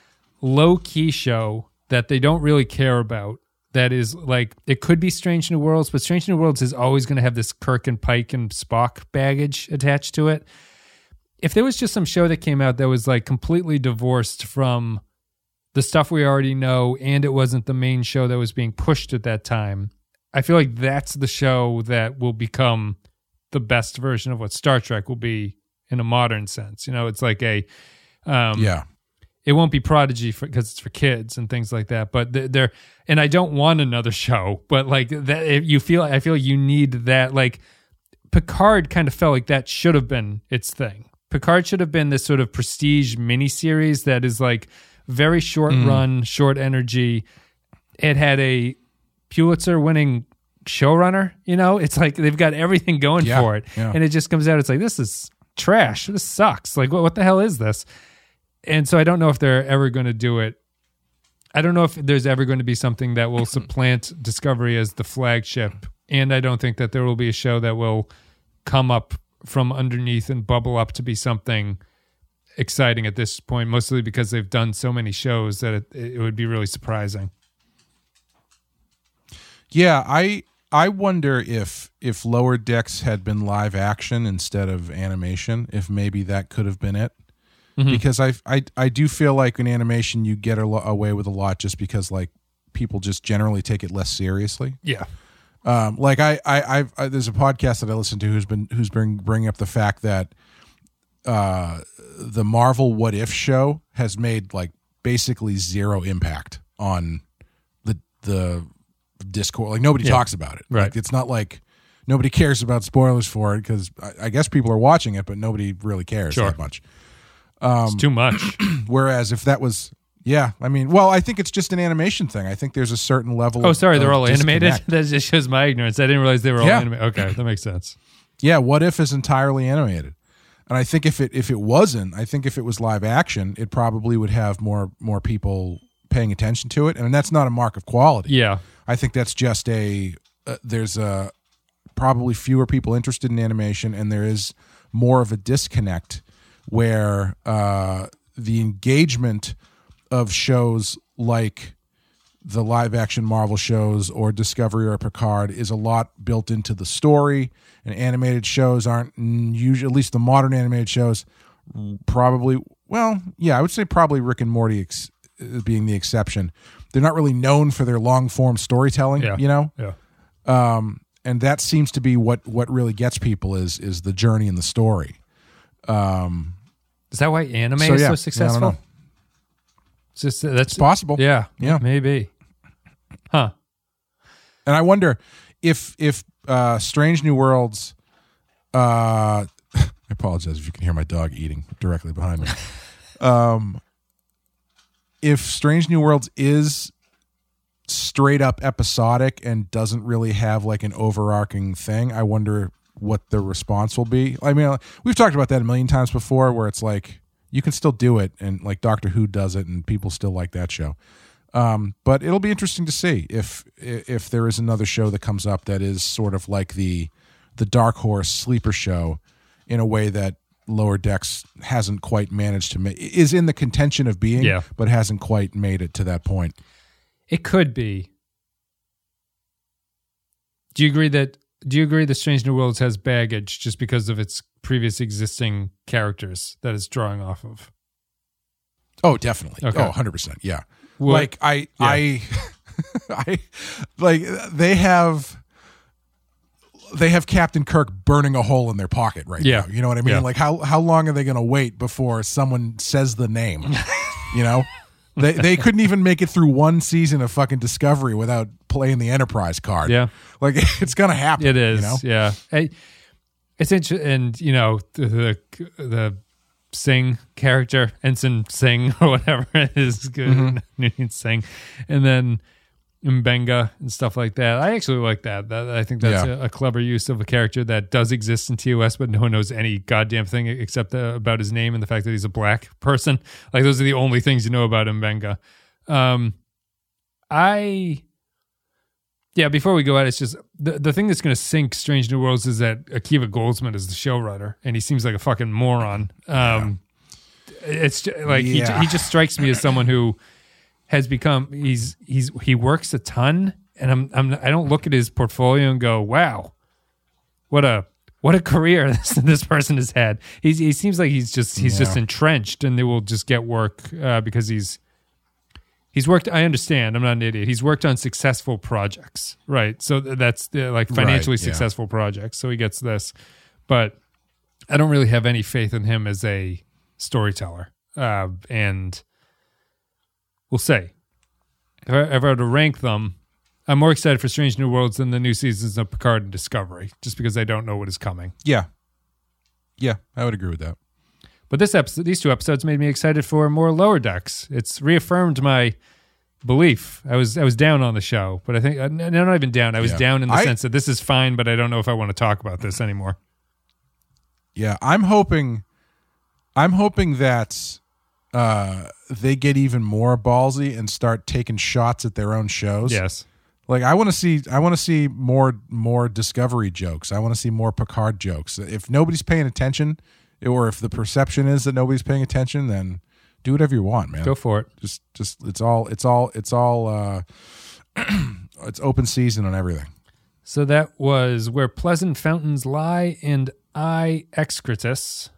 low key show that they don't really care about. That is like it could be Strange New Worlds, but Strange New Worlds is always going to have this Kirk and Pike and Spock baggage attached to it if there was just some show that came out that was like completely divorced from the stuff we already know and it wasn't the main show that was being pushed at that time i feel like that's the show that will become the best version of what star trek will be in a modern sense. You know, it's like a um, yeah. It won't be prodigy because it's for kids and things like that but th- they're and i don't want another *laughs* show but like that if you feel i feel you need that like picard kind of felt like that should have been its thing. Picard should have been this sort of prestige miniseries that is like very short mm. run short energy. It had a pulitzer winning showrunner you know? It's like they've got everything going Yeah, for it. yeah. and it just comes out it's like this is trash. This sucks. Like what, what the hell is this and so I don't know if they're ever going to do it. I don't know if there's ever going to be something that will *clears throat* supplant Discovery as the flagship, and I don't think that there will be a show that will come up from underneath and bubble up to be something exciting at this point. Mostly because they've done so many shows that it, it would be really surprising. Yeah, I I wonder if if Lower Decks had been live action instead of animation, if maybe that could have been it. Because I I I do feel like in animation you get a lo- away with a lot just because like people just generally take it less seriously. Yeah, Um, like I, I, I've, I, there's a podcast that I listen to who's been who's been bringing up the fact that uh, the Marvel What If show has made like basically zero impact on the the Discord. Like nobody Yeah. talks about it. Right. Like, it's not like nobody cares about spoilers for it because I, I guess people are watching it, but nobody really cares Sure. that much. It's too much. *clears throat* Whereas if that was yeah, I mean, well, I think it's just an animation thing. I think there's a certain level. oh, sorry, they're of all animated. disconnect. *laughs* That just shows my ignorance. I didn't realize they were all Yeah. animated. Okay, that makes sense. Yeah, what if is entirely animated? And I think if it if it wasn't, I think if it was live action, it probably would have more more people paying attention to it, and that's not a mark of quality. Yeah, I think that's just a uh, there's a probably fewer people interested in animation, and there is more of a disconnect where uh, the engagement of shows like the live action Marvel shows or Discovery or Picard is a lot built into the story, and animated shows aren't usually, at least the modern animated shows, probably, well, yeah, I would say probably Rick and Morty ex- uh, being the exception. They're not really known for their long form storytelling, Yeah. you know? yeah. Um, and that seems to be what, what really gets people is, is the journey and the story. Is that why anime So, is yeah. so successful? It's just that's It's possible. Yeah, Yeah. maybe. Huh? And I wonder if if uh, Strange New Worlds. Uh, *laughs* I apologize if you can hear my dog eating directly behind me. *laughs* um, if Strange New Worlds is straight up episodic and doesn't really have like an overarching thing, I wonder what the response will be. I mean, we've talked about that a million times before, where it's like you can still do it, and like Doctor Who does it, and people still like that show. Um, but it'll be interesting to see if if there is another show that comes up that is sort of like the the dark horse sleeper show in a way that Lower Decks hasn't quite managed to make is in the contention of being, Yeah. but hasn't quite made it to that point. It could be. Do you agree that? Do you agree that Strange New Worlds has baggage just because of its previous existing characters that it's drawing off of? Oh, definitely. Okay. Oh, 100 percent. Yeah. What- like I, I, *laughs* I, like they have. They have Captain Kirk burning a hole in their pocket right Yeah. now. You know what I mean? Yeah. Like how how long are they going to wait before someone says the name? *laughs* you know, they they couldn't even make it through one season of fucking Discovery without playing the Enterprise card. Yeah. like *laughs* it's gonna happen. It is. You know? Yeah. Hey, it's interesting, and you know the, the the Singh character, Ensign Singh *laughs* or whatever it is, good Mm-hmm. *laughs* Singh, and then Mbenga and stuff like that. I actually like that. That I think that's Yeah. a, a clever use of a character that does exist in TOS, but no one knows any goddamn thing except uh, about his name and the fact that he's a black person. Like those are the only things you know about Mbenga. Um, I yeah, before we go out, it's just the, the thing that's going to sink Strange New Worlds is that Akiva Goldsman is the showrunner, and he seems like a fucking moron. Um, It's ju- like he, he just strikes me as someone who has become he's he's he works a ton, and I'm I'm I don't look at his portfolio and go, wow, what a what a *laughs* career this this person has had. He's, he seems like he's just he's just entrenched, and they will just get work uh, because he's He's worked. I understand. I'm not an idiot. He's worked on successful projects, right? So that's the, like financially Right, yeah. successful projects. So he gets this, but I don't really have any faith in him as a storyteller. Uh, and we'll say, if I, if I were to rank them, I'm more excited for Strange New Worlds than the new seasons of Picard and Discovery, just because I don't know what is coming. Yeah. Yeah, I would agree with that. But this episode, these two episodes made me excited for more Lower Decks. It's reaffirmed my belief. I was I was down on the show, but I think uh, no, not even down. I was Yeah. down in the I- sense that this is fine, but I don't know if I want to talk about this anymore. Yeah, I'm hoping I'm hoping that uh they get even more ballsy and start taking shots at their own shows. Yes. Like I want to see I want to see more more discovery jokes. I want to see more Picard jokes. If nobody's paying attention or if the perception is that nobody's paying attention, then do whatever you want, man. Go for it. Just just it's all it's all it's all uh *clears throat* it's open season on everything. So that was where pleasant fountains lie and I excretus,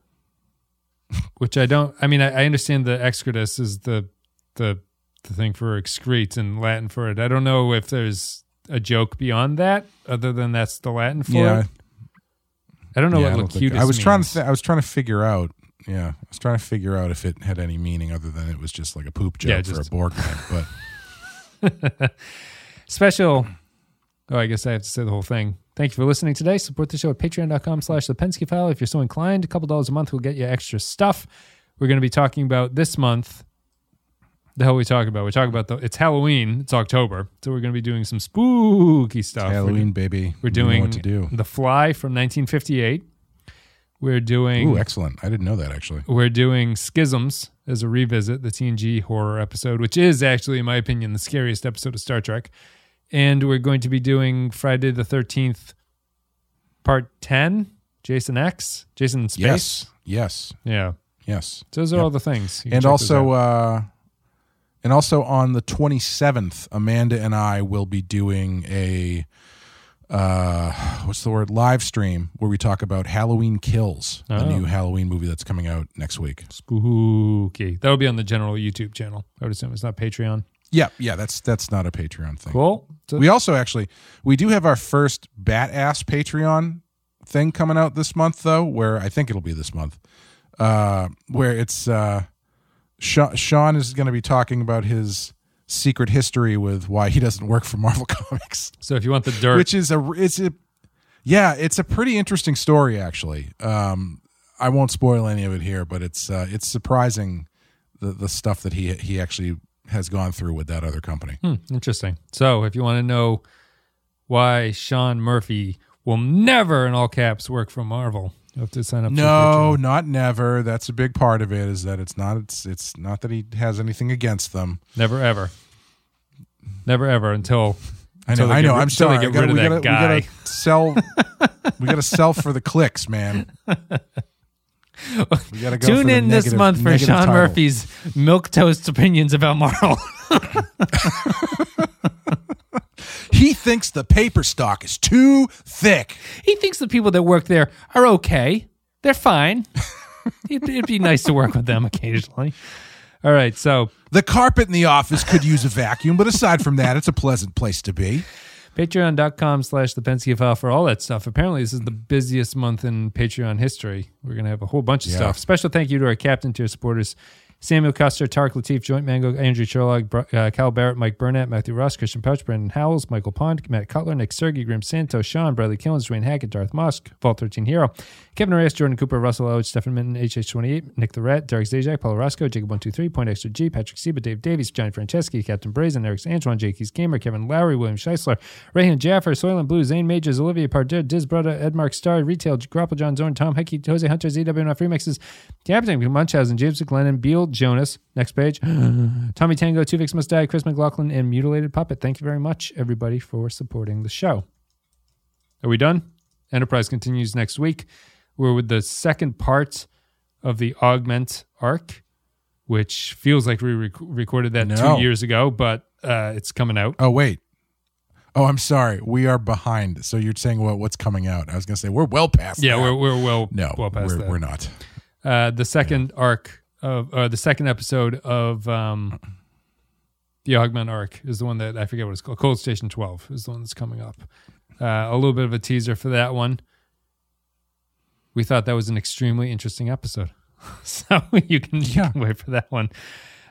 which I don't. I mean, I, I understand the excretus is the the the thing for excrete in Latin for it. I don't know if there's a joke beyond that, other than that's the Latin for Yeah. it. I don't know Yeah, I what locutus I was trying to th- I was trying to figure out yeah, I was trying to figure out if it had any meaning other than it was just like a poop joke Yeah, for a Borg man. But *laughs* Special. Oh, I guess I have to say the whole thing. Thank you for listening today. Support the show at patreon.com slash the Pensky file. If you're so inclined, a couple dollars a month will get you extra stuff. We're going to be talking about this month. The hell we talking about? We're talking about the it's Halloween. It's October. So we're going to be doing some spooky stuff. We're Halloween, baby, We're We know doing what to do. The Fly from 1958. We're doing Ooh, excellent! I didn't know that actually. we're doing Schisms as a revisit, the TNG horror episode, which is actually, in my opinion, the scariest episode of Star Trek. And we're going to be doing Friday the 13th, part 10, Jason X, Jason in Space. Yes, yes, Yeah. yes. Those are Yep. all the things. And also uh and also on the 27th amanda and i will be doing a uh what's the word live stream where we talk about halloween kills Oh. a new halloween movie that's coming out next week spooky. That'll be on the general YouTube channel. I would assume it's not Patreon. Yeah yeah that's that's not a patreon thing. Cool. We also actually we do have our first bat ass patreon thing coming out this month though where i think it'll be this month uh where it's uh sean is going to be talking about his secret history with why he doesn't work for marvel *laughs* comics. So if you want the dirt, which is a it's a yeah it's a pretty interesting story actually. Um i won't spoil any of it here but it's uh it's surprising the the stuff that he he actually has gone through with that other company Hmm, interesting. So, if you want to know why Sean Murphy will never, in all caps, work for Marvel, you have to sign up. No, not never. That's a big part of it. Is that it's not. It's it's not that he has anything against them. Never ever, never ever until I know. I know. rid- I'm until they sorry. get gotta, rid of we, that gotta, we guy. gotta sell. *laughs* we gotta sell for the clicks, man. *laughs* We gotta go tune for the in this month for Sean title. Murphy's milk toast opinions about Marvel. *laughs* He thinks the paper stock is too thick. he thinks the people that work there are okay. They're fine. it'd, it'd be nice to work with them occasionally. All right, so The carpet in the office could use a vacuum, but aside from that, it's a pleasant place to be. patreon.com slash the Pensky file for all that stuff. Apparently, this is the busiest month in Patreon history. We're going to have a whole bunch of Yeah. stuff. Special thank you to our captain tier supporters Samuel Custer, Tarek Latif, Joint Mango, Andrew Sherlock, uh, Cal Barrett, Mike Burnett, Matthew Ross, Christian Pouch, Brandon Howells, Michael Pond, Matt Cutler, Nick Sergey, Grim Santos, Sean, Bradley Killens, Dwayne Hackett, Darth Musk, Vault 13 Hero, Kevin Reyes, Jordan Cooper, Russell Elwood, Stephen Minton, HH28, Nick the Rat, Derek Zajac, Paulo Roscoe, Jacob123, Point Extra G, Patrick Seba, Dave Davies, Johnny Franceschi, Captain Brazen, Eric Antoine, Jakey's Gamer, Kevin Lowry, William Scheisler, Rayhan Jaffer, Soylent Blue, Zane Majors, Olivia Pardue, Diz Brother, Ed Mark Star, Retail, Grapple John Zorn, Tom Hecky, Jose Hunter, ZWNF Remixes, Captain Munchausen, James McLennan, Beal, Jonas, next page, *gasps* Tommy Tango, Tuvix Must Die, Chris McLaughlin, and Mutilated Puppet. Thank you very much, everybody, for supporting the show. Are we done? Enterprise continues next week. We're with the second part of the Augment arc, which feels like we rec- recorded that No. two years ago, but uh, it's coming out. Oh wait. Oh, I'm sorry. We are behind. So you're saying well, what's coming out? I was going to say we're well past. Yeah, that. we're we're well no, well past we're, we're not. uh, the second arc of uh, the second episode of um, the Augment arc is the one that I forget what it's called. Cold Station Twelve is the one that's coming up. Uh, a little bit of a teaser for that one. we thought that was an extremely interesting episode. *laughs* so you can, you can wait for that one.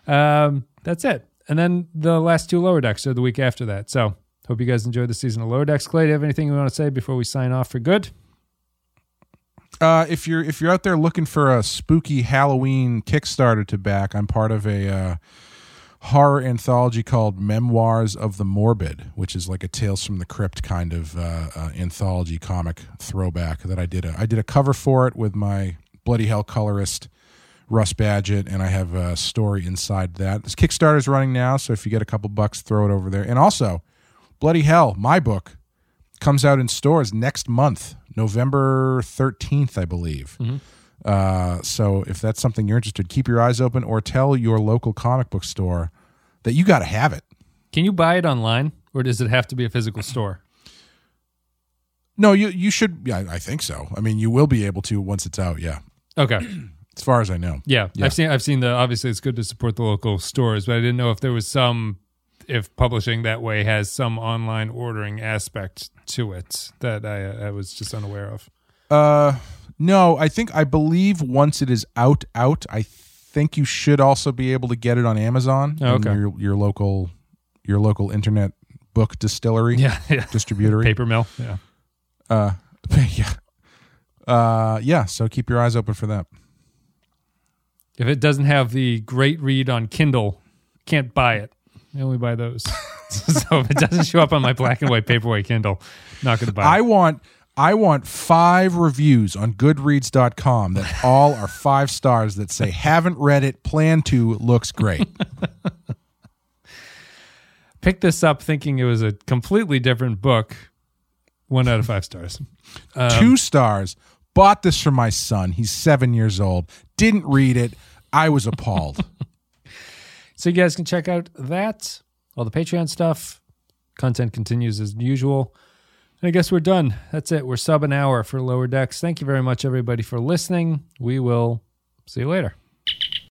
Um, that's it. And then the last two lower decks are the week after that. So hope you guys enjoyed the season of lower decks. Clay, do you have anything you want to say before we sign off for good? Uh, if you're if you're out there looking for a spooky Halloween Kickstarter to back, I'm part of a uh, horror anthology called Memoirs of the Morbid, which is like a Tales from the Crypt kind of uh, uh, anthology comic throwback that I did. A, I did a cover for it with my bloody hell colorist Russ Badgett, and I have a story inside that. This Kickstarter's running now, so if you get a couple bucks, throw it over there. And also, bloody hell, my book comes out in stores next month, November 13th, I believe. Mm-hmm. Uh, so if that's something you're interested, keep your eyes open or tell your local comic book store that you got to have it. Can you buy it online or does it have to be a physical store? No, you you should. Yeah, I think so. I mean, you will be able to once it's out. Yeah, Okay. *clears throat* as far as I know. Yeah, Yeah. I've seen. I've seen the. Obviously, it's good to support the local stores, but I didn't know if there was some, if publishing that way has some online ordering aspect to it that I, I was just unaware of. Uh, no, I think I believe once it is out, out. I think you should also be able to get it on Amazon. Oh, okay. Your your local your local internet book distillery Yeah, *laughs* yeah. distributor. Paper mill. Yeah. Uh, *laughs* yeah. Uh, yeah. So keep your eyes open for that. If it doesn't have the great read on Kindle, can't buy it. I only buy those. *laughs* so if it doesn't show up on my black and white paperweight Kindle, not going to buy I want I want five reviews on Goodreads.com that all are five stars that say haven't read it, plan to, looks great. *laughs* Picked this up thinking it was a completely different book. One out of five stars. Um, Two stars. Bought this for my son. He's seven years old. Didn't read it. I was appalled. *laughs* So you guys can check out that, all the Patreon stuff. Content continues as usual. And I guess we're done. That's it. We're sub an hour for Lower Decks. Thank you very much, everybody, for listening. We will see you later.